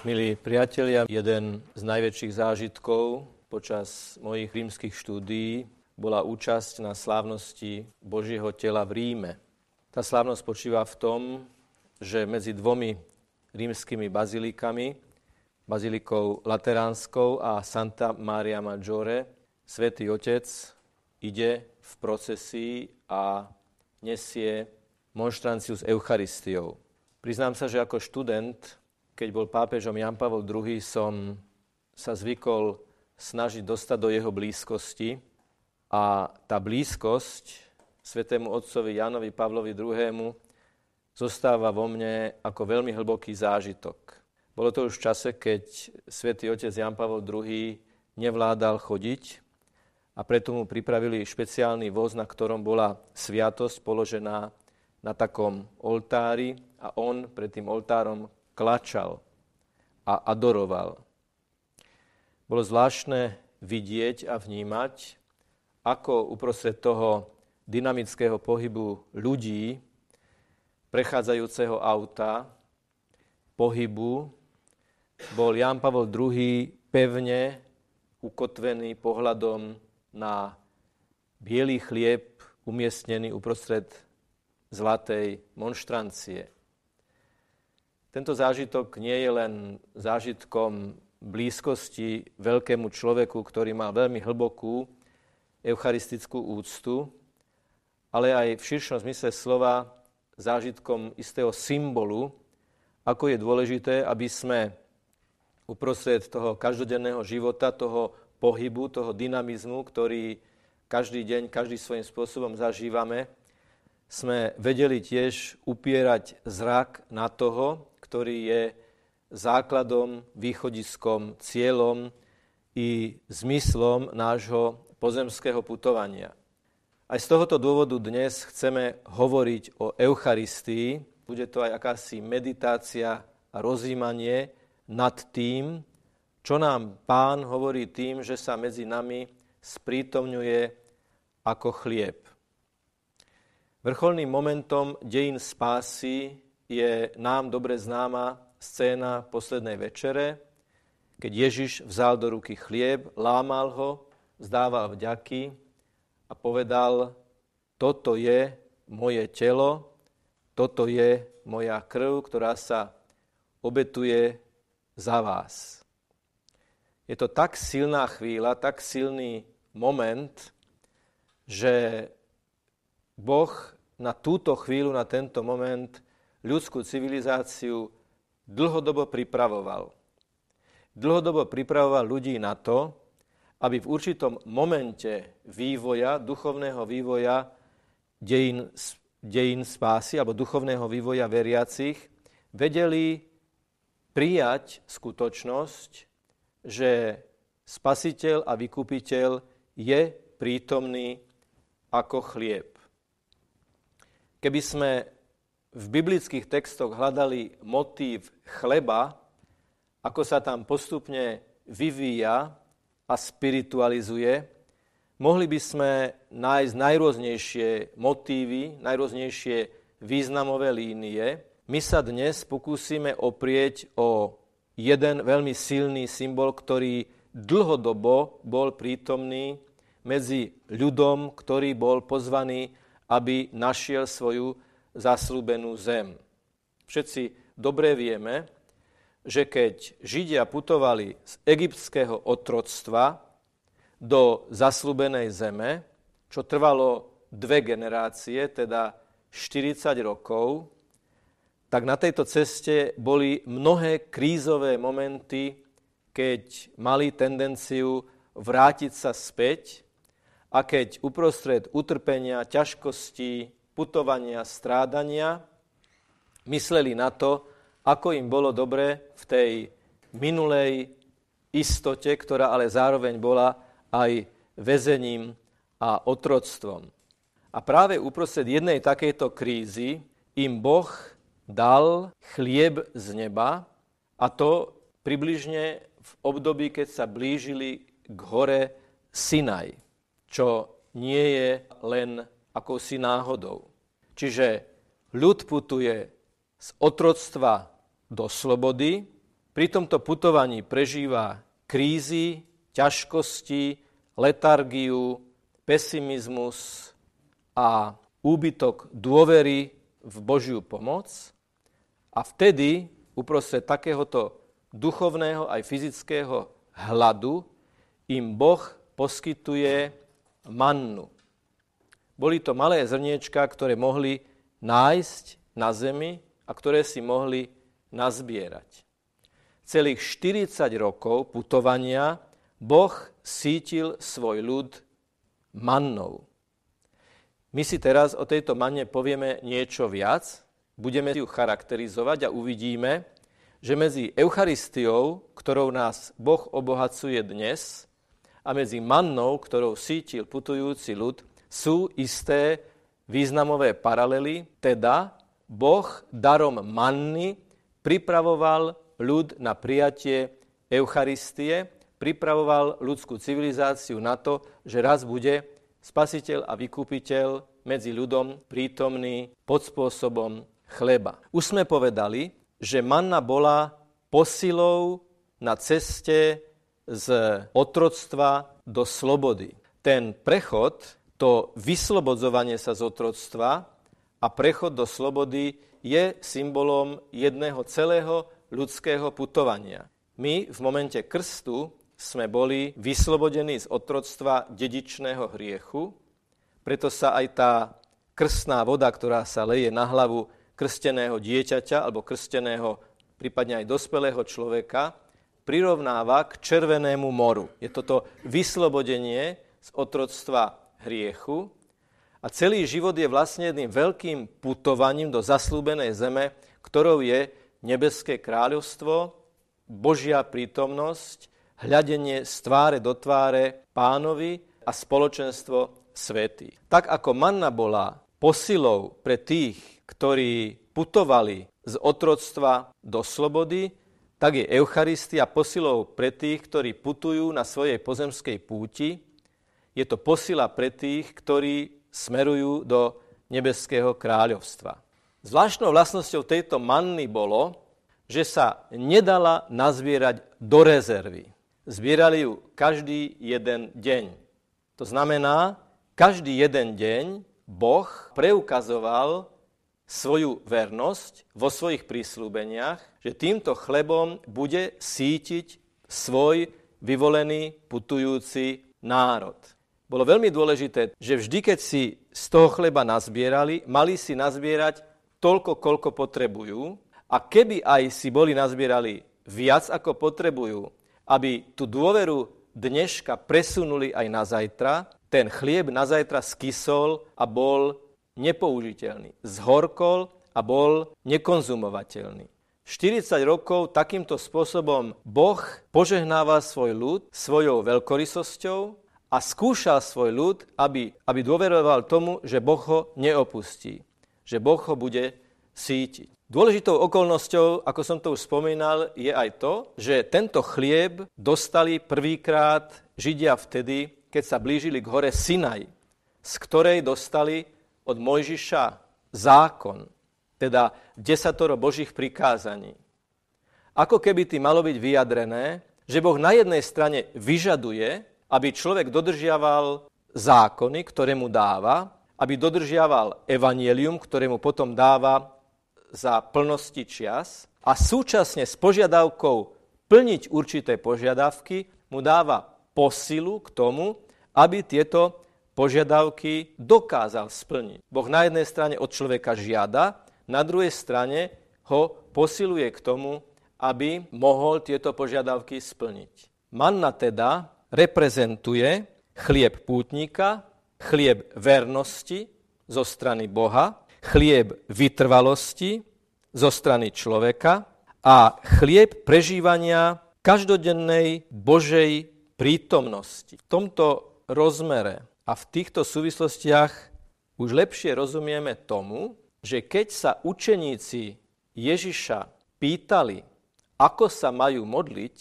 Milí priatelia, jeden z najväčších zážitkov počas mojich rímskych štúdií bola účasť na slávnosti Božieho tela v Ríme. Tá slávnosť počíva v tom, že medzi dvomi rímskymi bazilíkami, bazilikou Lateránskou a Santa Maria Maggiore, svätý Otec ide v procesii a nesie monštranciu s Eucharistiou. Priznám sa, že ako študent keď bol pápežom Jan Pavel II, som sa zvykol snažiť dostať do jeho blízkosti a tá blízkosť svetému otcovi Janovi Pavlovi II. zostáva vo mne ako veľmi hlboký zážitok. Bolo to už v čase, keď svätý otec Jan Pavel II nevládal chodiť a preto mu pripravili špeciálny voz, na ktorom bola sviatosť položená na takom oltári a on pred tým oltárom klačal a adoroval. Bolo zvláštne vidieť a vnímať, ako uprostred toho dynamického pohybu ľudí, prechádzajúceho auta, pohybu, bol Jan Pavel II pevne ukotvený pohľadom na biely chlieb umiestnený uprostred zlatej monštrancie. Tento zážitok nie je len zážitkom blízkosti veľkému človeku, ktorý má veľmi hlbokú eucharistickú úctu, ale aj v širšom zmysle slova zážitkom istého symbolu, ako je dôležité, aby sme uprostred toho každodenného života, toho pohybu, toho dynamizmu, ktorý každý deň, každý svojím spôsobom zažívame, sme vedeli tiež upierať zrak na toho, ktorý je základom, východiskom, cieľom i zmyslom nášho pozemského putovania. Aj z tohoto dôvodu dnes chceme hovoriť o Eucharistii. Bude to aj akási meditácia a rozímanie nad tým, čo nám pán hovorí tým, že sa medzi nami sprítomňuje ako chlieb. Vrcholným momentom dejín spásy je nám dobre známa scéna poslednej večere, keď Ježiš vzal do ruky chlieb, lámal ho, zdával vďaky a povedal, toto je moje telo, toto je moja krv, ktorá sa obetuje za vás. Je to tak silná chvíľa, tak silný moment, že Boh na túto chvíľu, na tento moment ľudskú civilizáciu dlhodobo pripravoval. Dlhodobo pripravoval ľudí na to, aby v určitom momente vývoja, duchovného vývoja dejín, dejín spásy alebo duchovného vývoja veriacich vedeli prijať skutočnosť, že spasiteľ a vykupiteľ je prítomný ako chlieb. Keby sme v biblických textoch hľadali motív chleba, ako sa tam postupne vyvíja a spiritualizuje, mohli by sme nájsť najrôznejšie motívy, najrôznejšie významové línie. My sa dnes pokúsime oprieť o jeden veľmi silný symbol, ktorý dlhodobo bol prítomný medzi ľudom, ktorý bol pozvaný, aby našiel svoju zaslúbenú zem. Všetci dobre vieme, že keď Židia putovali z egyptského otroctva do zaslúbenej zeme, čo trvalo dve generácie, teda 40 rokov, tak na tejto ceste boli mnohé krízové momenty, keď mali tendenciu vrátiť sa späť a keď uprostred utrpenia, ťažkostí, putovania, strádania, mysleli na to, ako im bolo dobre v tej minulej istote, ktorá ale zároveň bola aj väzením a otroctvom. A práve uprostred jednej takejto krízy im Boh dal chlieb z neba a to približne v období, keď sa blížili k hore Sinaj, čo nie je len akousi náhodou. Čiže ľud putuje z otroctva do slobody pri tomto putovaní prežíva krízy, ťažkosti, letargiu, pesimizmus a úbytok dôvery v Božiu pomoc. A vtedy, uprostred takéhoto duchovného aj fyzického hladu, im Boh poskytuje mannu. Boli to malé zrniečka, ktoré mohli nájsť na zemi a ktoré si mohli nazbierať. Celých 40 rokov putovania Boh sítil svoj ľud mannou. My si teraz o tejto manne povieme niečo viac, budeme ju charakterizovať a uvidíme, že medzi Eucharistiou, ktorou nás Boh obohacuje dnes, a medzi mannou, ktorou sítil putujúci ľud, sú isté významové paralely, teda Boh darom manny pripravoval ľud na prijatie Eucharistie, pripravoval ľudskú civilizáciu na to, že raz bude spasiteľ a vykupiteľ medzi ľudom prítomný pod spôsobom chleba. Už sme povedali, že manna bola posilou na ceste z otroctva do slobody. Ten prechod to vyslobodzovanie sa z otroctva a prechod do slobody je symbolom jedného celého ľudského putovania. My v momente krstu sme boli vyslobodení z otroctva dedičného hriechu, preto sa aj tá krstná voda, ktorá sa leje na hlavu krsteného dieťaťa alebo krsteného, prípadne aj dospelého človeka, prirovnáva k červenému moru. Je toto vyslobodenie z otroctva hriechu a celý život je vlastne jedným veľkým putovaním do zaslúbenej zeme, ktorou je nebeské kráľovstvo, Božia prítomnosť, hľadenie z tváre do tváre pánovi a spoločenstvo svety. Tak ako manna bola posilou pre tých, ktorí putovali z otroctva do slobody, tak je Eucharistia posilou pre tých, ktorí putujú na svojej pozemskej púti je to posila pre tých, ktorí smerujú do nebeského kráľovstva. Zvláštnou vlastnosťou tejto manny bolo, že sa nedala nazbierať do rezervy. Zbierali ju každý jeden deň. To znamená, každý jeden deň Boh preukazoval svoju vernosť vo svojich prísľúbeniach, že týmto chlebom bude sítiť svoj vyvolený putujúci národ bolo veľmi dôležité, že vždy, keď si z toho chleba nazbierali, mali si nazbierať toľko, koľko potrebujú a keby aj si boli nazbierali viac, ako potrebujú, aby tú dôveru dneška presunuli aj na zajtra, ten chlieb na zajtra skysol a bol nepoužiteľný. Zhorkol a bol nekonzumovateľný. 40 rokov takýmto spôsobom Boh požehnáva svoj ľud svojou veľkorysosťou, a skúšal svoj ľud, aby, aby dôveroval tomu, že Boh ho neopustí, že Boh ho bude sítiť. Dôležitou okolnosťou, ako som to už spomínal, je aj to, že tento chlieb dostali prvýkrát Židia vtedy, keď sa blížili k hore Sinaj, z ktorej dostali od Mojžiša zákon, teda desatoro Božích prikázaní. Ako keby tým malo byť vyjadrené, že Boh na jednej strane vyžaduje, aby človek dodržiaval zákony, ktoré mu dáva, aby dodržiaval evanielium, ktoré mu potom dáva za plnosti čias a súčasne s požiadavkou plniť určité požiadavky mu dáva posilu k tomu, aby tieto požiadavky dokázal splniť. Boh na jednej strane od človeka žiada, na druhej strane ho posiluje k tomu, aby mohol tieto požiadavky splniť. Manna teda reprezentuje chlieb pútnika, chlieb vernosti zo strany Boha, chlieb vytrvalosti zo strany človeka a chlieb prežívania každodennej Božej prítomnosti. V tomto rozmere a v týchto súvislostiach už lepšie rozumieme tomu, že keď sa učeníci Ježiša pýtali, ako sa majú modliť,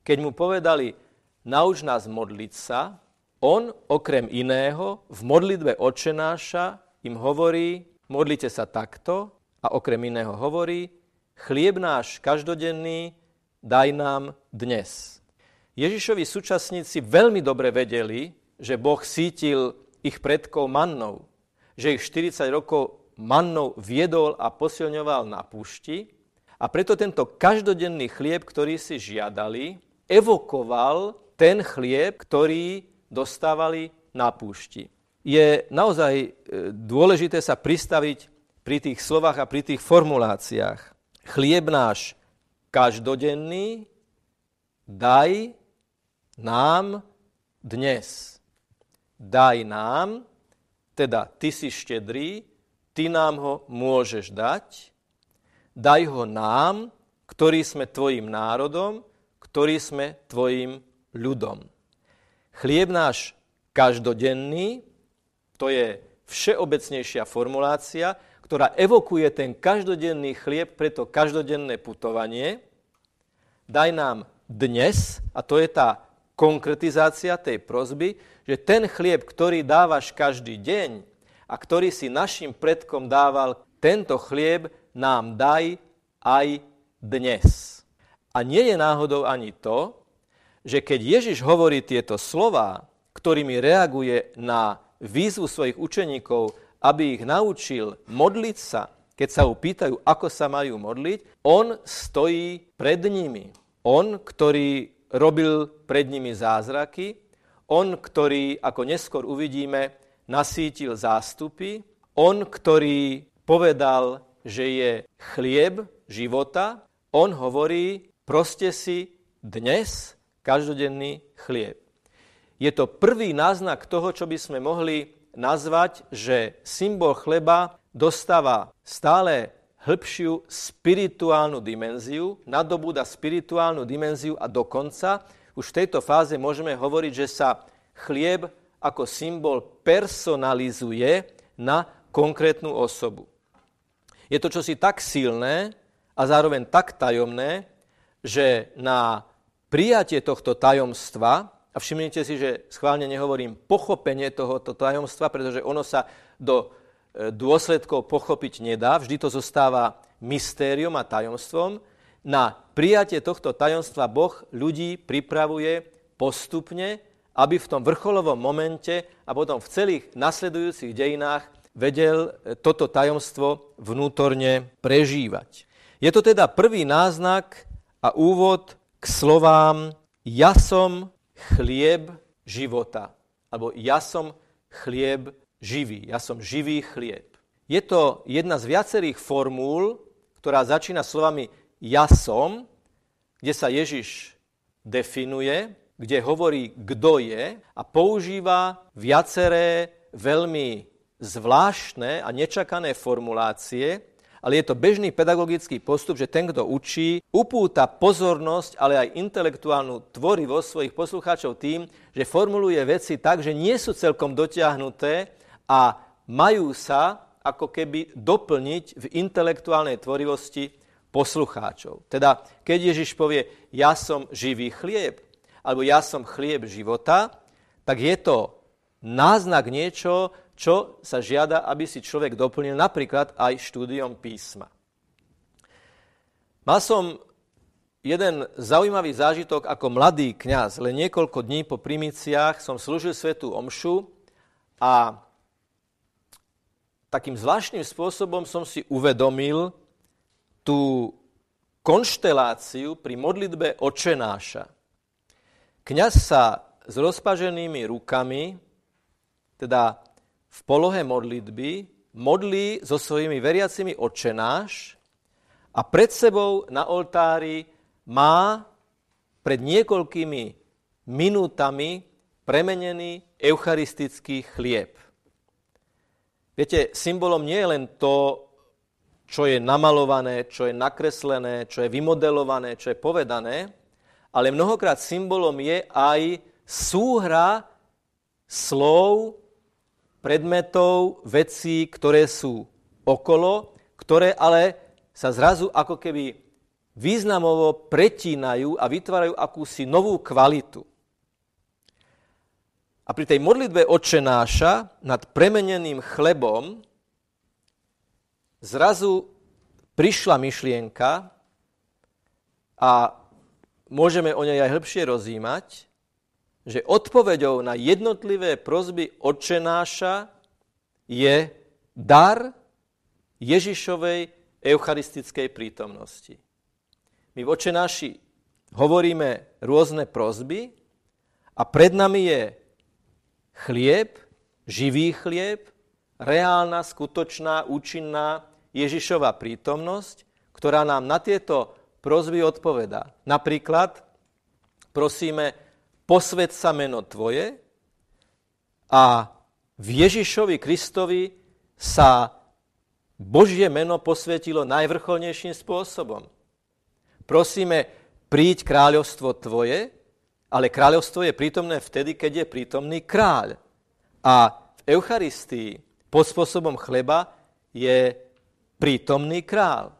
keď mu povedali, nauč nás modliť sa, on okrem iného v modlitbe očenáša im hovorí, modlite sa takto. A okrem iného hovorí, chlieb náš každodenný daj nám dnes. Ježišovi súčasníci veľmi dobre vedeli, že Boh sítil ich predkov mannou, že ich 40 rokov mannou viedol a posilňoval na púšti. A preto tento každodenný chlieb, ktorý si žiadali, evokoval ten chlieb, ktorý dostávali na púšti. Je naozaj e, dôležité sa pristaviť pri tých slovách a pri tých formuláciách. Chlieb náš každodenný daj nám dnes. Daj nám, teda ty si štedrý, ty nám ho môžeš dať, daj ho nám, ktorí sme tvojim národom, ktorí sme tvojim ľudom. Chlieb náš každodenný, to je všeobecnejšia formulácia, ktorá evokuje ten každodenný chlieb pre to každodenné putovanie. Daj nám dnes, a to je tá konkretizácia tej prozby, že ten chlieb, ktorý dávaš každý deň, a ktorý si našim predkom dával, tento chlieb nám daj aj dnes. A nie je náhodou ani to, že keď Ježiš hovorí tieto slova, ktorými reaguje na výzvu svojich učeníkov, aby ich naučil modliť sa, keď sa ho pýtajú, ako sa majú modliť, on stojí pred nimi. On, ktorý robil pred nimi zázraky, on, ktorý, ako neskôr uvidíme, nasítil zástupy, on, ktorý povedal, že je chlieb života, on hovorí, proste si dnes každodenný chlieb. Je to prvý náznak toho, čo by sme mohli nazvať, že symbol chleba dostáva stále hĺbšiu spirituálnu dimenziu, nadobúda spirituálnu dimenziu a dokonca už v tejto fáze môžeme hovoriť, že sa chlieb ako symbol personalizuje na konkrétnu osobu. Je to čosi tak silné a zároveň tak tajomné, že na prijatie tohto tajomstva, a všimnite si, že schválne nehovorím pochopenie tohoto tajomstva, pretože ono sa do e, dôsledkov pochopiť nedá, vždy to zostáva mystériom a tajomstvom. Na prijatie tohto tajomstva Boh ľudí pripravuje postupne aby v tom vrcholovom momente a potom v celých nasledujúcich dejinách vedel e, toto tajomstvo vnútorne prežívať. Je to teda prvý náznak a úvod k slovám ja som chlieb života, alebo ja som chlieb živý, ja som živý chlieb. Je to jedna z viacerých formúl, ktorá začína slovami ja som, kde sa Ježiš definuje, kde hovorí, kto je a používa viaceré veľmi zvláštne a nečakané formulácie, ale je to bežný pedagogický postup, že ten, kto učí, upúta pozornosť, ale aj intelektuálnu tvorivosť svojich poslucháčov tým, že formuluje veci tak, že nie sú celkom dotiahnuté a majú sa ako keby doplniť v intelektuálnej tvorivosti poslucháčov. Teda, keď Ježiš povie, ja som živý chlieb, alebo ja som chlieb života, tak je to náznak niečo, čo sa žiada, aby si človek doplnil napríklad aj štúdiom písma. Mal som jeden zaujímavý zážitok ako mladý kňaz. Len niekoľko dní po primiciách som slúžil svetú omšu a takým zvláštnym spôsobom som si uvedomil tú konšteláciu pri modlitbe očenáša. Kňaz sa s rozpaženými rukami, teda v polohe modlitby, modlí so svojimi veriacimi očenáš a pred sebou na oltári má pred niekoľkými minútami premenený eucharistický chlieb. Viete, symbolom nie je len to, čo je namalované, čo je nakreslené, čo je vymodelované, čo je povedané, ale mnohokrát symbolom je aj súhra slov, predmetov, vecí, ktoré sú okolo, ktoré ale sa zrazu ako keby významovo pretínajú a vytvárajú akúsi novú kvalitu. A pri tej modlitbe očenáša nad premeneným chlebom zrazu prišla myšlienka a môžeme o nej aj hĺbšie rozímať, že odpoveďou na jednotlivé prozby odčenáša je dar Ježišovej eucharistickej prítomnosti. My v očenáši hovoríme rôzne prozby a pred nami je chlieb, živý chlieb, reálna, skutočná, účinná Ježišova prítomnosť, ktorá nám na tieto prozby odpovedá. Napríklad prosíme, posved sa meno Tvoje a v Ježišovi Kristovi sa Božie meno posvetilo najvrcholnejším spôsobom. Prosíme, príď kráľovstvo Tvoje, ale kráľovstvo je prítomné vtedy, keď je prítomný kráľ. A v Eucharistii pod spôsobom chleba je prítomný král.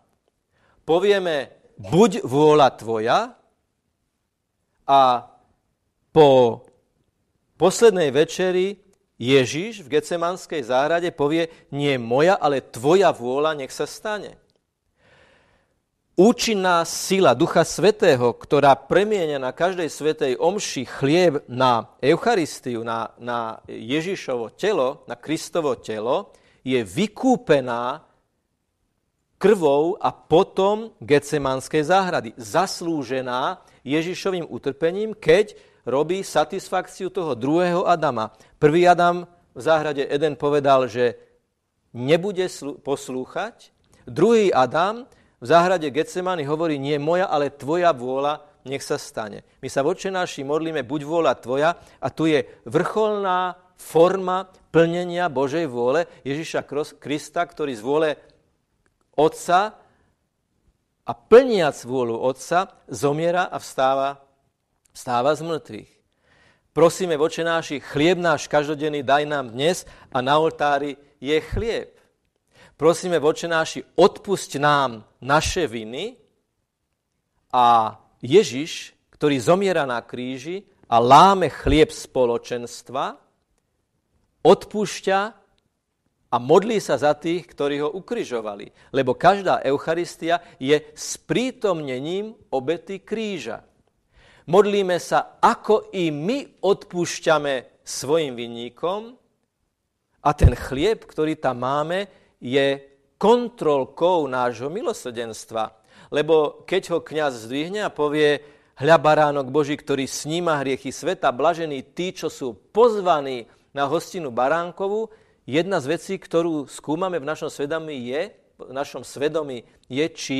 Povieme, buď vôľa tvoja a po poslednej večeri Ježiš v Gecemanskej záhrade povie, nie moja, ale tvoja vôľa nech sa stane účinná sila Ducha Svetého, ktorá premienia na každej svetej omši chlieb na Eucharistiu, na, na Ježišovo telo, na Kristovo telo, je vykúpená krvou a potom Gecemanskej záhrady. Zaslúžená Ježišovým utrpením, keď robí satisfakciu toho druhého Adama. Prvý Adam v záhrade Eden povedal, že nebude poslúchať. Druhý Adam v záhrade Getsemany hovorí, nie moja, ale tvoja vôľa, nech sa stane. My sa voče naši modlíme, buď vôľa tvoja, a tu je vrcholná forma plnenia Božej vôle Ježiša Krista, ktorý z vôle Otca a plniac vôľu Otca zomiera a vstáva, vstáva z mŕtvych. Prosíme voče náši, chlieb náš každodenný daj nám dnes a na oltári je chlieb. Prosíme, voče náši, odpusť nám naše viny a Ježiš, ktorý zomiera na kríži a láme chlieb spoločenstva, odpúšťa a modlí sa za tých, ktorí ho ukrižovali. Lebo každá Eucharistia je sprítomnením obety kríža. Modlíme sa, ako i my odpúšťame svojim vinníkom a ten chlieb, ktorý tam máme, je kontrolkou nášho milosrdenstva. Lebo keď ho kňaz zdvihne a povie, hľa baránok Boží, ktorý sníma hriechy sveta, blažení tí, čo sú pozvaní na hostinu baránkovú, jedna z vecí, ktorú skúmame v našom svedomí je, v našom svedomí je, či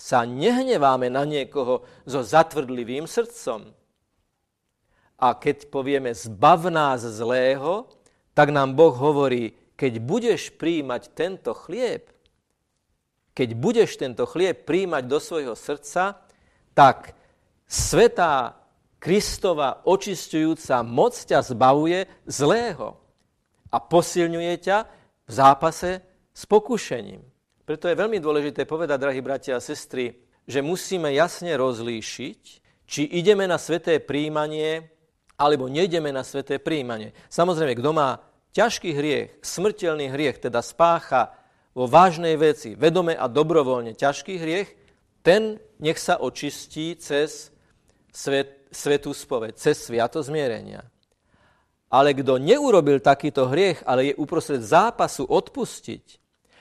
sa nehneváme na niekoho so zatvrdlivým srdcom. A keď povieme zbav nás zlého, tak nám Boh hovorí, keď budeš príjmať tento chlieb, keď budeš tento chlieb príjmať do svojho srdca, tak svetá Kristova očistujúca moc ťa zbavuje zlého a posilňuje ťa v zápase s pokušením. Preto je veľmi dôležité povedať, drahí bratia a sestry, že musíme jasne rozlíšiť, či ideme na sveté príjmanie, alebo nejdeme na sveté príjmanie. Samozrejme, kto má ťažký hriech, smrteľný hriech, teda spácha vo vážnej veci, vedome a dobrovoľne ťažký hriech, ten nech sa očistí cez svet, svetú spoveď, cez sviato zmierenia. Ale kto neurobil takýto hriech, ale je uprostred zápasu odpustiť,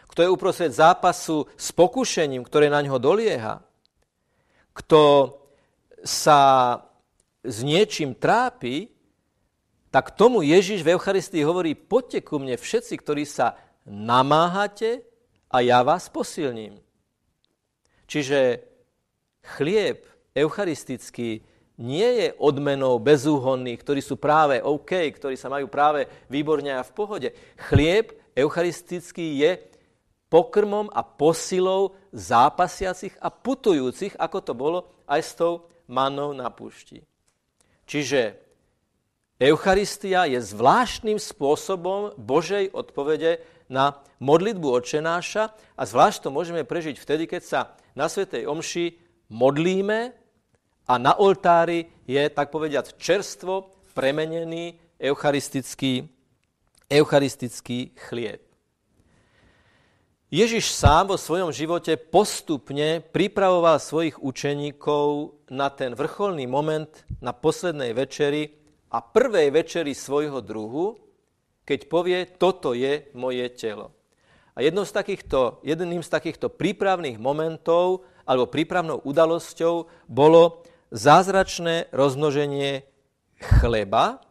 kto je uprostred zápasu s pokušením, ktoré na ňo dolieha, kto sa s niečím trápi, tak tomu Ježiš v Eucharistii hovorí, poďte ku mne všetci, ktorí sa namáhate a ja vás posilním. Čiže chlieb eucharistický nie je odmenou bezúhonných, ktorí sú práve OK, ktorí sa majú práve výborne a v pohode. Chlieb eucharistický je pokrmom a posilou zápasiacich a putujúcich, ako to bolo aj s tou manou na púšti. Čiže Eucharistia je zvláštnym spôsobom Božej odpovede na modlitbu očenáša a zvlášť to môžeme prežiť vtedy, keď sa na Svetej Omši modlíme a na oltári je, tak povediať, čerstvo premenený eucharistický, eucharistický chlieb. Ježiš sám vo svojom živote postupne pripravoval svojich učeníkov na ten vrcholný moment na poslednej večeri a prvej večeri svojho druhu, keď povie, toto je moje telo. A jednou z takýchto, jedným z takýchto prípravných momentov alebo prípravnou udalosťou bolo zázračné rozmnoženie chleba,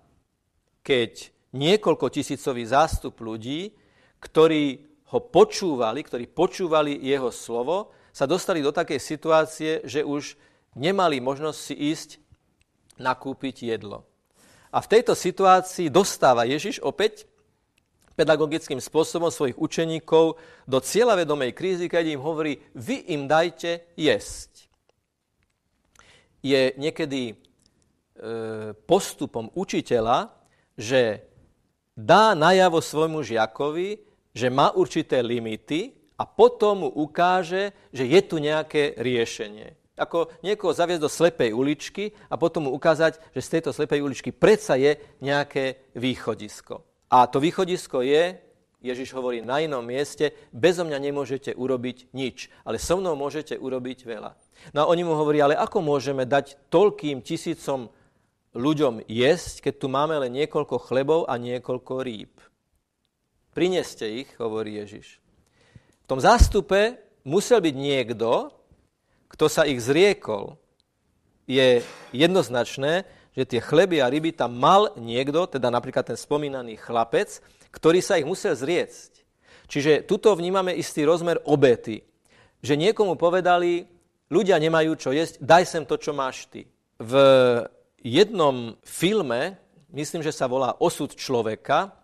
keď niekoľko tisícový zástup ľudí, ktorí ho počúvali, ktorí počúvali jeho slovo, sa dostali do takej situácie, že už nemali možnosť si ísť nakúpiť jedlo. A v tejto situácii dostáva Ježiš opäť pedagogickým spôsobom svojich učeníkov do cieľavedomej krízy, keď im hovorí, vy im dajte jesť. Je niekedy e, postupom učiteľa, že dá najavo svojmu žiakovi, že má určité limity a potom mu ukáže, že je tu nejaké riešenie. Ako niekoho zaviesť do slepej uličky a potom mu ukázať, že z tejto slepej uličky predsa je nejaké východisko. A to východisko je, Ježiš hovorí na inom mieste, bezo mňa nemôžete urobiť nič, ale so mnou môžete urobiť veľa. No a oni mu hovorí, ale ako môžeme dať toľkým tisícom ľuďom jesť, keď tu máme len niekoľko chlebov a niekoľko rýb? Prineste ich, hovorí Ježiš. V tom zástupe musel byť niekto, kto sa ich zriekol. Je jednoznačné, že tie chleby a ryby tam mal niekto, teda napríklad ten spomínaný chlapec, ktorý sa ich musel zriecť. Čiže tuto vnímame istý rozmer obety. Že niekomu povedali, ľudia nemajú čo jesť, daj sem to, čo máš ty. V jednom filme, myslím, že sa volá Osud človeka,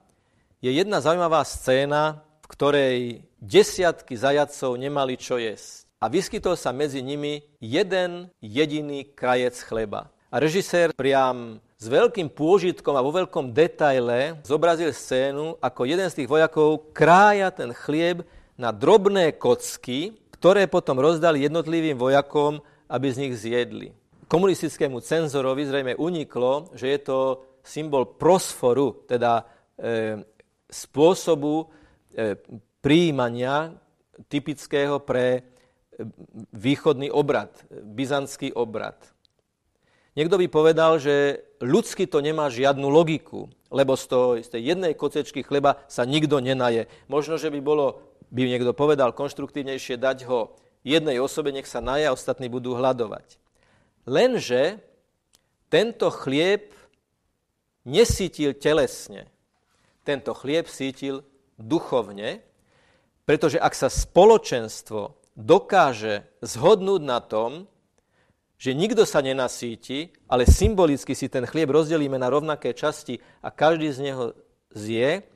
je jedna zaujímavá scéna, v ktorej desiatky zajacov nemali čo jesť. A vyskytol sa medzi nimi jeden jediný krajec chleba. A režisér priam s veľkým pôžitkom a vo veľkom detaile zobrazil scénu, ako jeden z tých vojakov krája ten chlieb na drobné kocky, ktoré potom rozdali jednotlivým vojakom, aby z nich zjedli. Komunistickému cenzorovi zrejme uniklo, že je to symbol prosforu, teda e, spôsobu e, príjmania typického pre e, východný obrad, byzantský obrad. Niekto by povedal, že ľudsky to nemá žiadnu logiku, lebo z, toho, z tej jednej kocečky chleba sa nikto nenaje. Možno, že by bolo, by niekto povedal konštruktívnejšie, dať ho jednej osobe, nech sa naje a ostatní budú hľadovať. Lenže tento chlieb nesítil telesne tento chlieb sítil duchovne, pretože ak sa spoločenstvo dokáže zhodnúť na tom, že nikto sa nenasíti, ale symbolicky si ten chlieb rozdelíme na rovnaké časti a každý z neho zje,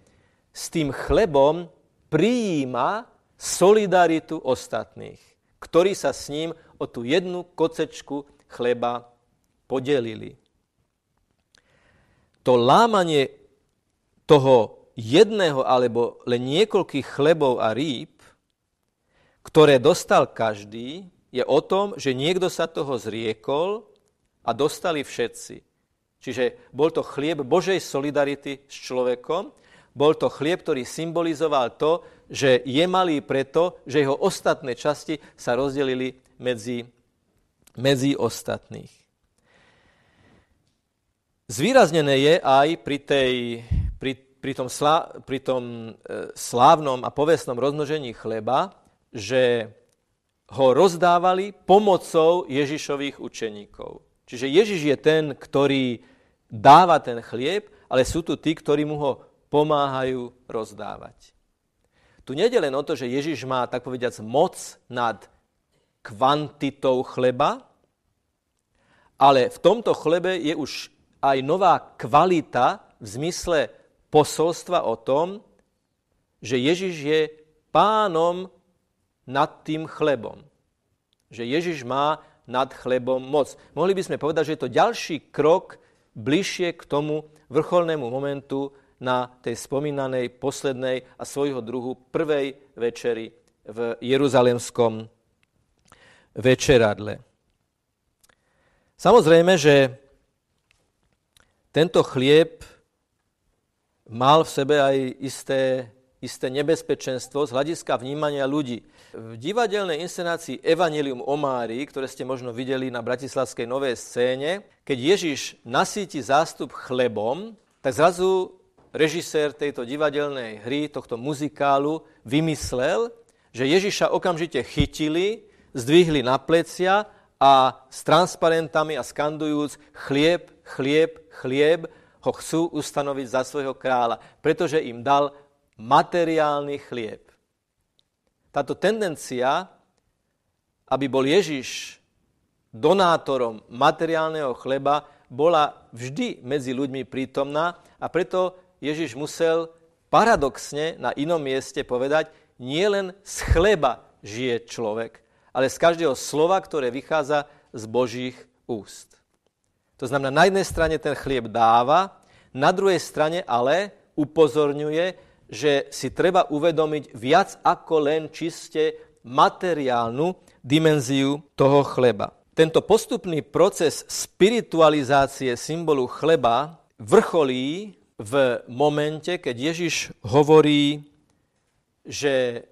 s tým chlebom prijíma solidaritu ostatných, ktorí sa s ním o tú jednu kocečku chleba podelili. To lámanie toho jedného alebo len niekoľkých chlebov a rýb, ktoré dostal každý, je o tom, že niekto sa toho zriekol a dostali všetci. Čiže bol to chlieb Božej solidarity s človekom, bol to chlieb, ktorý symbolizoval to, že je malý preto, že jeho ostatné časti sa rozdelili medzi, medzi ostatných. Zvýraznené je aj pri tej pri tom, slá, pri tom e, slávnom a povestnom rozmnožení chleba, že ho rozdávali pomocou Ježišových učeníkov. Čiže Ježiš je ten, ktorý dáva ten chlieb, ale sú tu tí, ktorí mu ho pomáhajú rozdávať. Tu nejde len o to, že Ježiš má, tak povediac, moc nad kvantitou chleba, ale v tomto chlebe je už aj nová kvalita v zmysle posolstva o tom, že Ježiš je pánom nad tým chlebom. Že Ježiš má nad chlebom moc. Mohli by sme povedať, že je to ďalší krok bližšie k tomu vrcholnému momentu na tej spomínanej poslednej a svojho druhu prvej večeri v Jeruzalemskom večeradle. Samozrejme, že tento chlieb mal v sebe aj isté isté nebezpečenstvo z hľadiska vnímania ľudí. V divadelnej inscenácii Evangelium o Márii, ktoré ste možno videli na Bratislavskej novej scéne, keď Ježiš nasíti zástup chlebom, tak zrazu režisér tejto divadelnej hry, tohto muzikálu, vymyslel, že Ježiša okamžite chytili, zdvihli na plecia a s transparentami a skandujúc chlieb, chlieb, chlieb, ho chcú ustanoviť za svojho kráľa, pretože im dal materiálny chlieb. Táto tendencia, aby bol Ježiš donátorom materiálneho chleba, bola vždy medzi ľuďmi prítomná a preto Ježiš musel paradoxne na inom mieste povedať, nie len z chleba žije človek, ale z každého slova, ktoré vychádza z Božích úst. To znamená, na jednej strane ten chlieb dáva, na druhej strane ale upozorňuje, že si treba uvedomiť viac ako len čiste materiálnu dimenziu toho chleba. Tento postupný proces spiritualizácie symbolu chleba vrcholí v momente, keď Ježiš hovorí, že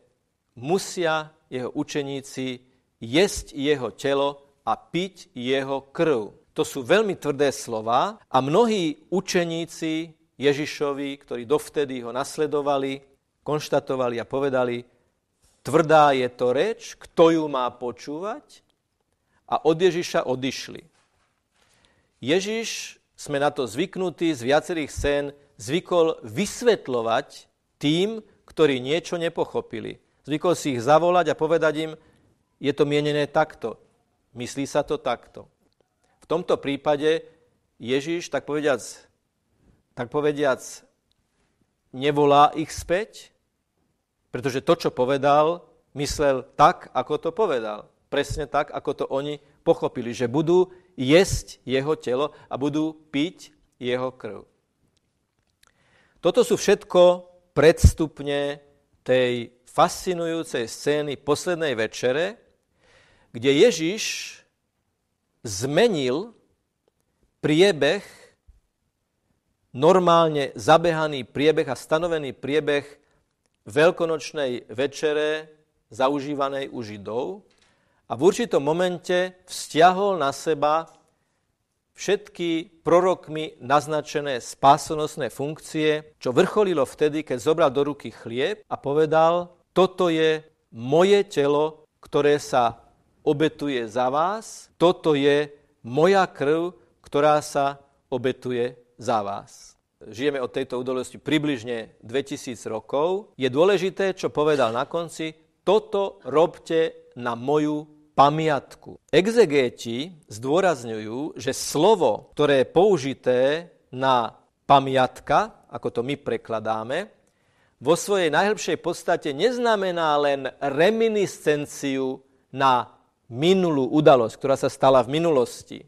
musia jeho učeníci jesť jeho telo a piť jeho krv. To sú veľmi tvrdé slova a mnohí učeníci Ježišovi, ktorí dovtedy ho nasledovali, konštatovali a povedali, tvrdá je to reč, kto ju má počúvať? A od Ježiša odišli. Ježiš, sme na to zvyknutí z viacerých scén, zvykol vysvetľovať tým, ktorí niečo nepochopili. Zvykol si ich zavolať a povedať im, je to mienené takto, myslí sa to takto. V tomto prípade Ježiš, tak povediac, tak povediac, nevolá ich späť, pretože to, čo povedal, myslel tak, ako to povedal. Presne tak, ako to oni pochopili, že budú jesť jeho telo a budú piť jeho krv. Toto sú všetko predstupne tej fascinujúcej scény poslednej večere, kde Ježiš zmenil priebeh normálne zabehaný priebeh a stanovený priebeh veľkonočnej večere zaužívanej u Židov a v určitom momente vzťahol na seba všetky prorokmi naznačené spásonosné funkcie, čo vrcholilo vtedy, keď zobral do ruky chlieb a povedal, toto je moje telo, ktoré sa obetuje za vás, toto je moja krv, ktorá sa obetuje za vás. Žijeme od tejto udalosti približne 2000 rokov. Je dôležité, čo povedal na konci, toto robte na moju pamiatku. Exegéti zdôrazňujú, že slovo, ktoré je použité na pamiatka, ako to my prekladáme, vo svojej najhlbšej podstate neznamená len reminiscenciu na minulú udalosť, ktorá sa stala v minulosti.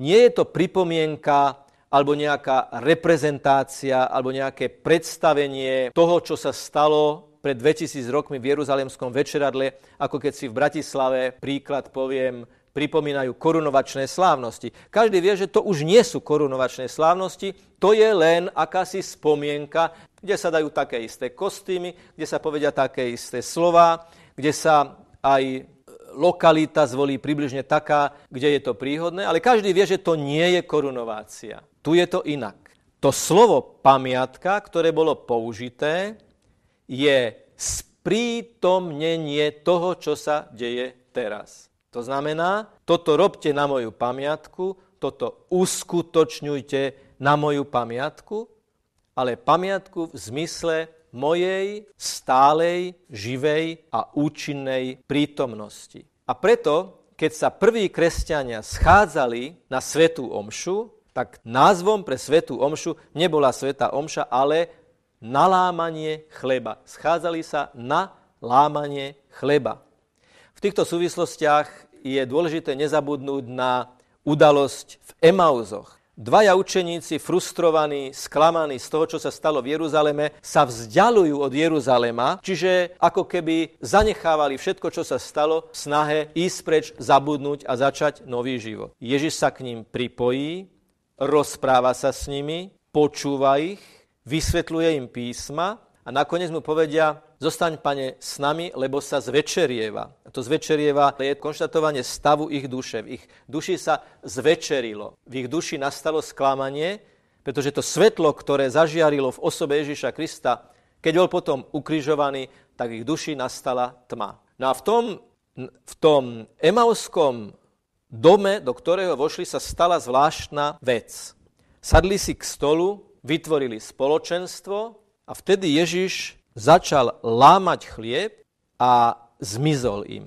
Nie je to pripomienka alebo nejaká reprezentácia, alebo nejaké predstavenie toho, čo sa stalo pred 2000 rokmi v Jeruzalemskom večeradle, ako keď si v Bratislave, príklad poviem, pripomínajú korunovačné slávnosti. Každý vie, že to už nie sú korunovačné slávnosti, to je len akási spomienka, kde sa dajú také isté kostýmy, kde sa povedia také isté slova, kde sa aj lokalita zvolí približne taká, kde je to príhodné, ale každý vie, že to nie je korunovácia. Tu je to inak. To slovo pamiatka, ktoré bolo použité, je sprítomnenie toho, čo sa deje teraz. To znamená, toto robte na moju pamiatku, toto uskutočňujte na moju pamiatku, ale pamiatku v zmysle mojej stálej, živej a účinnej prítomnosti. A preto, keď sa prví kresťania schádzali na svetú omšu, tak názvom pre svetú omšu nebola sveta omša, ale nalámanie chleba. Schádzali sa na lámanie chleba. V týchto súvislostiach je dôležité nezabudnúť na udalosť v Emauzoch. Dvaja učeníci, frustrovaní, sklamaní z toho, čo sa stalo v Jeruzaleme, sa vzdialujú od Jeruzalema, čiže ako keby zanechávali všetko, čo sa stalo, v snahe ísť preč, zabudnúť a začať nový život. Ježiš sa k ním pripojí, rozpráva sa s nimi, počúva ich, vysvetľuje im písma a nakoniec mu povedia, zostaň, pane, s nami, lebo sa zvečerieva. A to zvečerieva je konštatovanie stavu ich duše. V ich duši sa zvečerilo. V ich duši nastalo sklamanie, pretože to svetlo, ktoré zažiarilo v osobe Ježiša Krista, keď bol potom ukrižovaný, tak ich duši nastala tma. No a v tom, v tom emauskom dome, do ktorého vošli, sa stala zvláštna vec. Sadli si k stolu, vytvorili spoločenstvo, a vtedy Ježiš začal lámať chlieb a zmizol im.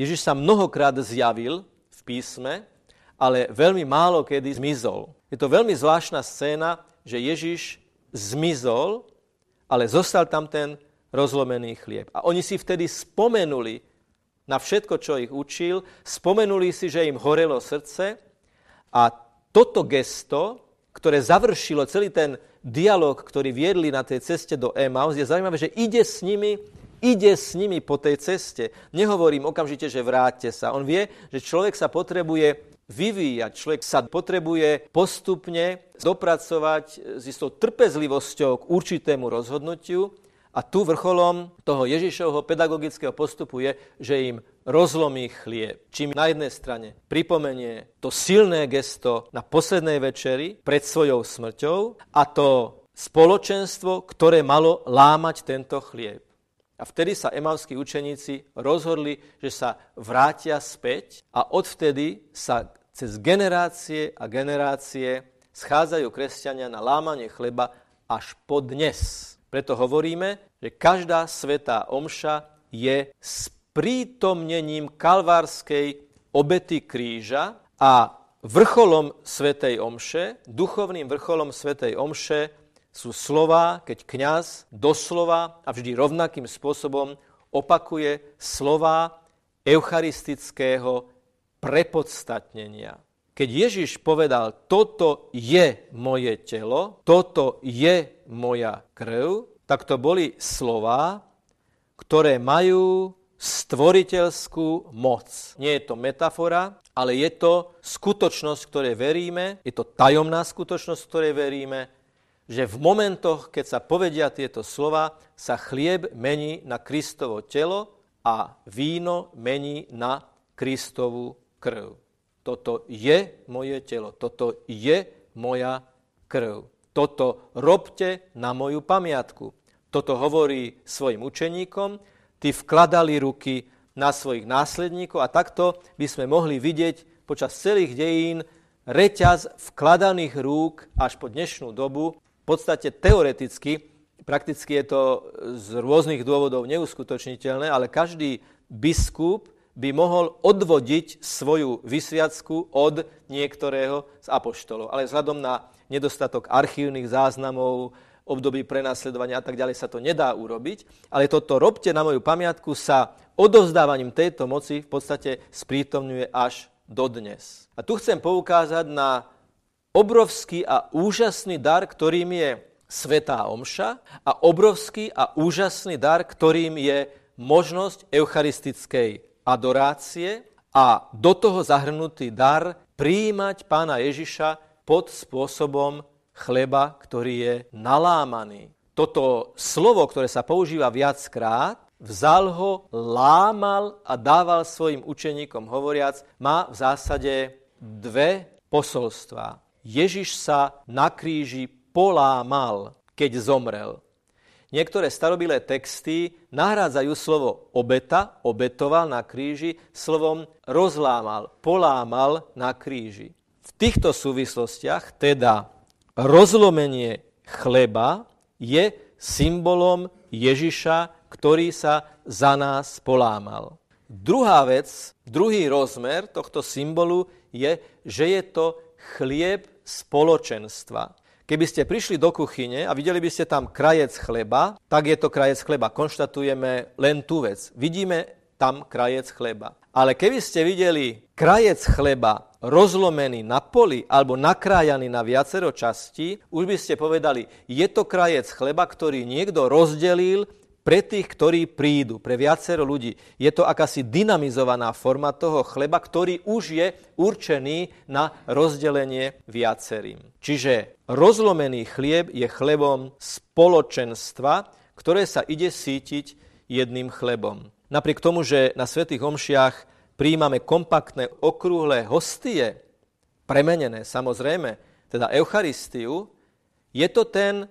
Ježiš sa mnohokrát zjavil v písme, ale veľmi málo kedy zmizol. Je to veľmi zvláštna scéna, že Ježiš zmizol, ale zostal tam ten rozlomený chlieb. A oni si vtedy spomenuli na všetko, čo ich učil, spomenuli si, že im horelo srdce a toto gesto, ktoré završilo celý ten dialog, ktorý viedli na tej ceste do Emaus, je zaujímavé, že ide s nimi, ide s nimi po tej ceste. Nehovorím okamžite, že vráťte sa. On vie, že človek sa potrebuje vyvíjať, človek sa potrebuje postupne dopracovať s istou trpezlivosťou k určitému rozhodnutiu a tu vrcholom toho Ježišovho pedagogického postupu je, že im rozlomí chlieb. Čím na jednej strane pripomenie to silné gesto na poslednej večeri pred svojou smrťou a to spoločenstvo, ktoré malo lámať tento chlieb. A vtedy sa emavskí učeníci rozhodli, že sa vrátia späť a odvtedy sa cez generácie a generácie schádzajú kresťania na lámanie chleba až po dnes. Preto hovoríme, že každá svetá omša je sprítomnením kalvárskej obety kríža a vrcholom svetej omše, duchovným vrcholom svetej omše sú slova, keď kňaz doslova a vždy rovnakým spôsobom opakuje slova eucharistického prepodstatnenia. Keď Ježiš povedal, toto je moje telo, toto je moja krv, tak to boli slova, ktoré majú stvoriteľskú moc. Nie je to metafora, ale je to skutočnosť, ktorej veríme, je to tajomná skutočnosť, ktorej veríme, že v momentoch, keď sa povedia tieto slova, sa chlieb mení na Kristovo telo a víno mení na Kristovu krv. Toto je moje telo, toto je moja krv. Toto robte na moju pamiatku. Toto hovorí svojim učeníkom, tí vkladali ruky na svojich následníkov a takto by sme mohli vidieť počas celých dejín reťaz vkladaných rúk až po dnešnú dobu. V podstate teoreticky, prakticky je to z rôznych dôvodov neuskutočniteľné, ale každý biskup by mohol odvodiť svoju vysviacku od niektorého z apoštolov. Ale vzhľadom na nedostatok archívnych záznamov, období prenasledovania a tak ďalej sa to nedá urobiť, ale toto robte na moju pamiatku sa odovzdávaním tejto moci v podstate sprítomňuje až dodnes. A tu chcem poukázať na obrovský a úžasný dar, ktorým je Svetá Omša a obrovský a úžasný dar, ktorým je možnosť eucharistickej adorácie a do toho zahrnutý dar prijímať pána Ježiša pod spôsobom chleba, ktorý je nalámaný. Toto slovo, ktoré sa používa viackrát, vzal ho, lámal a dával svojim učeníkom hovoriac, má v zásade dve posolstvá. Ježiš sa na kríži polámal, keď zomrel. Niektoré starobilé texty nahrádzajú slovo obeta, obetoval na kríži, slovom rozlámal, polámal na kríži. V týchto súvislostiach teda rozlomenie chleba je symbolom Ježiša, ktorý sa za nás polámal. Druhá vec, druhý rozmer tohto symbolu je, že je to chlieb spoločenstva. Keby ste prišli do kuchyne a videli by ste tam krajec chleba, tak je to krajec chleba. Konštatujeme len tú vec. Vidíme tam krajec chleba. Ale keby ste videli krajec chleba rozlomený na poli alebo nakrájaný na viacero častí, už by ste povedali, je to krajec chleba, ktorý niekto rozdelil pre tých, ktorí prídu, pre viacero ľudí. Je to akási dynamizovaná forma toho chleba, ktorý už je určený na rozdelenie viacerým. Čiže rozlomený chlieb je chlebom spoločenstva, ktoré sa ide sítiť jedným chlebom. Napriek tomu, že na svätých omšiach príjmame kompaktné okrúhle hostie, premenené samozrejme, teda Eucharistiu, je to ten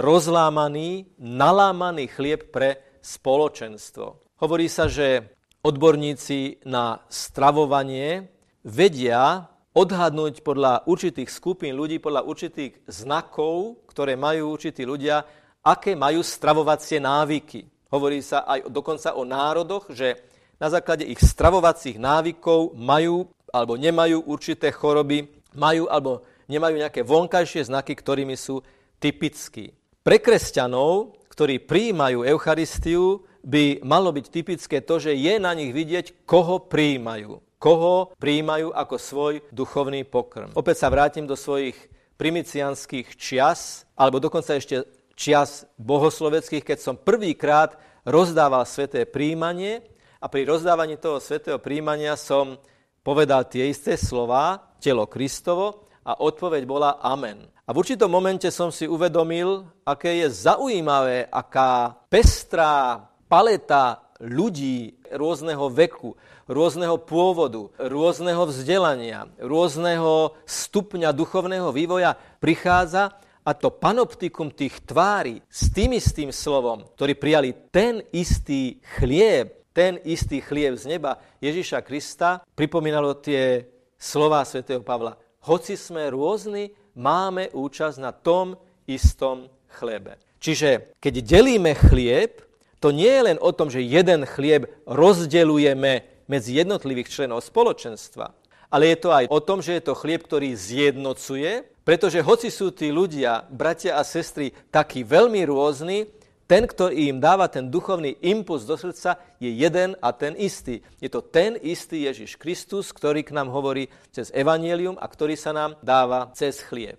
rozlámaný, nalámaný chlieb pre spoločenstvo. Hovorí sa, že odborníci na stravovanie vedia odhadnúť podľa určitých skupín ľudí, podľa určitých znakov, ktoré majú určití ľudia, aké majú stravovacie návyky. Hovorí sa aj dokonca o národoch, že na základe ich stravovacích návykov majú alebo nemajú určité choroby, majú alebo nemajú nejaké vonkajšie znaky, ktorými sú typickí. Pre kresťanov, ktorí prijímajú Eucharistiu, by malo byť typické to, že je na nich vidieť, koho prijímajú. Koho prijímajú ako svoj duchovný pokrm. Opäť sa vrátim do svojich primicianských čias, alebo dokonca ešte čias bohosloveckých, keď som prvýkrát rozdával sveté príjmanie a pri rozdávaní toho svetého príjmania som povedal tie isté slova, telo Kristovo, a odpoveď bola amen. A v určitom momente som si uvedomil, aké je zaujímavé, aká pestrá paleta ľudí rôzneho veku, rôzneho pôvodu, rôzneho vzdelania, rôzneho stupňa duchovného vývoja prichádza a to panoptikum tých tvári s tým istým slovom, ktorí prijali ten istý chlieb, ten istý chlieb z neba Ježiša Krista, pripomínalo tie slova svätého Pavla. Hoci sme rôzni, máme účasť na tom istom chlebe. Čiže keď delíme chlieb, to nie je len o tom, že jeden chlieb rozdelujeme medzi jednotlivých členov spoločenstva, ale je to aj o tom, že je to chlieb, ktorý zjednocuje, pretože hoci sú tí ľudia, bratia a sestry, takí veľmi rôzni, ten, ktorý im dáva ten duchovný impuls do srdca, je jeden a ten istý. Je to ten istý Ježiš Kristus, ktorý k nám hovorí cez evanielium a ktorý sa nám dáva cez chlieb.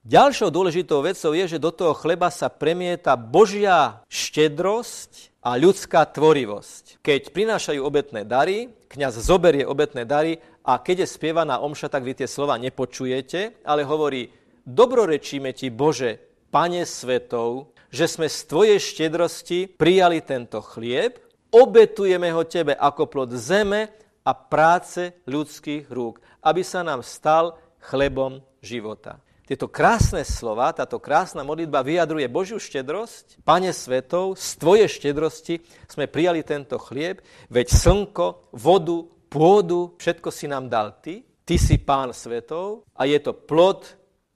Ďalšou dôležitou vecou je, že do toho chleba sa premieta Božia štedrosť a ľudská tvorivosť. Keď prinášajú obetné dary, kňaz zoberie obetné dary a keď je spievaná omša, tak vy tie slova nepočujete, ale hovorí, dobrorečíme ti Bože, Pane svetov, že sme z Tvojej štedrosti prijali tento chlieb, obetujeme ho Tebe ako plod zeme a práce ľudských rúk, aby sa nám stal chlebom života. Tieto krásne slova, táto krásna modlitba vyjadruje Božiu štedrosť. Pane svetov, z Tvojej štedrosti sme prijali tento chlieb, veď slnko, vodu, pôdu, všetko si nám dal Ty. Ty si Pán svetov a je to plod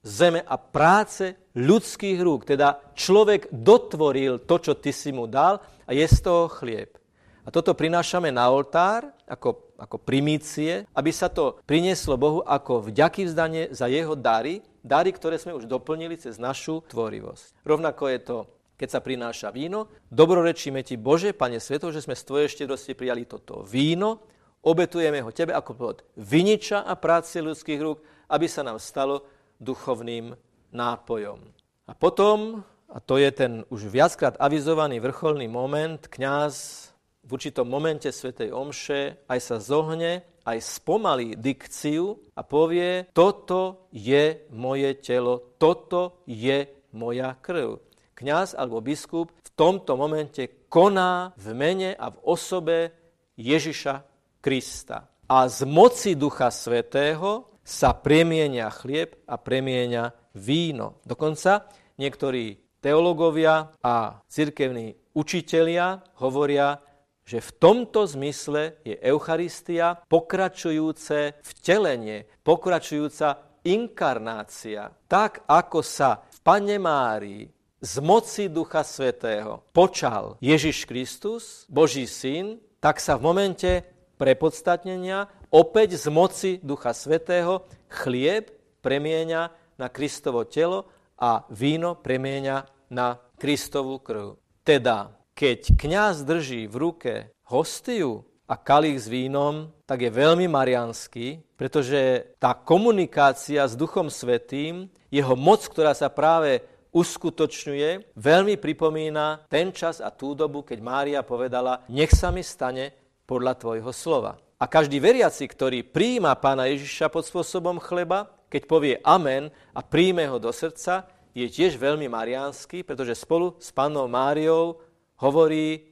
zeme a práce ľudských rúk. Teda človek dotvoril to, čo ty si mu dal a je z toho chlieb. A toto prinášame na oltár ako, ako primície, aby sa to prinieslo Bohu ako vďaky vzdanie za jeho dary, dary, ktoré sme už doplnili cez našu tvorivosť. Rovnako je to keď sa prináša víno. Dobrorečíme ti, Bože, Pane Sveto, že sme z Tvojej štedrosti prijali toto víno, obetujeme ho Tebe ako plod viniča a práce ľudských rúk, aby sa nám stalo duchovným nápojom. A potom, a to je ten už viackrát avizovaný vrcholný moment, kňaz v určitom momente svätej Omše aj sa zohne, aj spomalí dikciu a povie, toto je moje telo, toto je moja krv. Kňaz alebo biskup v tomto momente koná v mene a v osobe Ježiša Krista. A z moci Ducha Svetého sa premienia chlieb a premienia víno. Dokonca niektorí teológovia a cirkevní učitelia hovoria, že v tomto zmysle je Eucharistia pokračujúce vtelenie, pokračujúca inkarnácia. Tak, ako sa v Pane Márii z moci Ducha Svetého počal Ježiš Kristus, Boží syn, tak sa v momente prepodstatnenia opäť z moci Ducha Svetého chlieb premieňa na Kristovo telo a víno premieňa na Kristovú krv. Teda, keď kňaz drží v ruke hostiu a kalich s vínom, tak je veľmi marianský, pretože tá komunikácia s Duchom Svetým, jeho moc, ktorá sa práve uskutočňuje, veľmi pripomína ten čas a tú dobu, keď Mária povedala, nech sa mi stane podľa tvojho slova. A každý veriaci, ktorý príjima pána Ježiša pod spôsobom chleba, keď povie amen a príjme ho do srdca, je tiež veľmi mariánsky, pretože spolu s pannou Máriou hovorí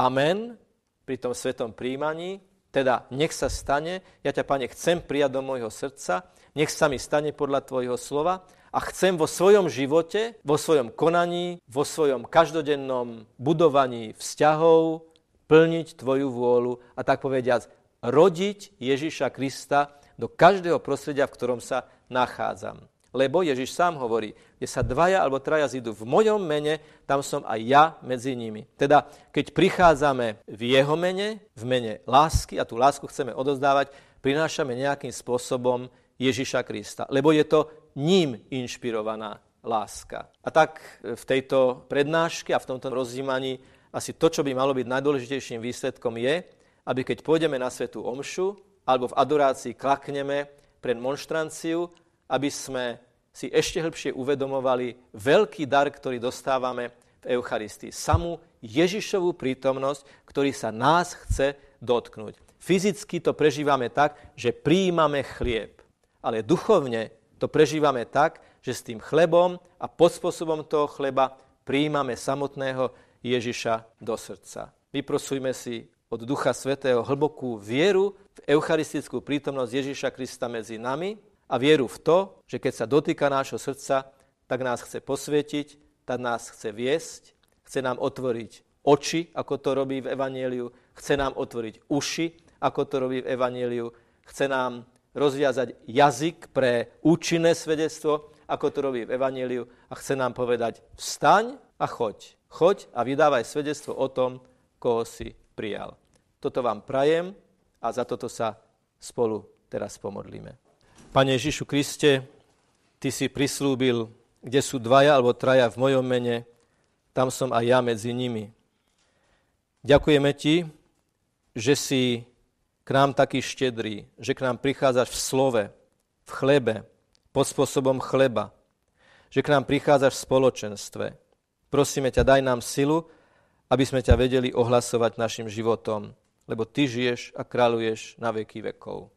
amen pri tom svetom príjmaní, teda nech sa stane, ja ťa, pane, chcem prijať do môjho srdca, nech sa mi stane podľa tvojho slova a chcem vo svojom živote, vo svojom konaní, vo svojom každodennom budovaní vzťahov plniť tvoju vôľu a tak povediac rodiť Ježiša Krista do každého prostredia, v ktorom sa nachádzam. Lebo Ježiš sám hovorí, kde sa dvaja alebo traja zídu v mojom mene, tam som aj ja medzi nimi. Teda, keď prichádzame v jeho mene, v mene lásky a tú lásku chceme odozdávať, prinášame nejakým spôsobom Ježiša Krista. Lebo je to ním inšpirovaná láska. A tak v tejto prednáške a v tomto rozjímaní asi to, čo by malo byť najdôležitejším výsledkom je, aby keď pôjdeme na svetú omšu alebo v adorácii klakneme pred monštranciu, aby sme si ešte hĺbšie uvedomovali veľký dar, ktorý dostávame v Eucharistii. Samú Ježišovú prítomnosť, ktorý sa nás chce dotknúť. Fyzicky to prežívame tak, že prijímame chlieb. Ale duchovne to prežívame tak, že s tým chlebom a pod spôsobom toho chleba prijímame samotného Ježiša do srdca. Vyprosujme si od Ducha Svetého hlbokú vieru v eucharistickú prítomnosť Ježiša Krista medzi nami a vieru v to, že keď sa dotýka nášho srdca, tak nás chce posvietiť, tak nás chce viesť, chce nám otvoriť oči, ako to robí v Evangeliu, chce nám otvoriť uši, ako to robí v Evangeliu, chce nám rozviazať jazyk pre účinné svedectvo, ako to robí v Evangeliu a chce nám povedať vstaň a choď. Choď a vydávaj svedectvo o tom, koho si prijal. Toto vám prajem a za toto sa spolu teraz pomodlíme. Pane Ježišu Kriste, Ty si prislúbil, kde sú dvaja alebo traja v mojom mene, tam som aj ja medzi nimi. Ďakujeme Ti, že si k nám taký štedrý, že k nám prichádzaš v slove, v chlebe, pod spôsobom chleba, že k nám prichádzaš v spoločenstve. Prosíme ťa, daj nám silu, aby sme ťa vedeli ohlasovať našim životom, lebo Ty žiješ a kráľuješ na veky vekov.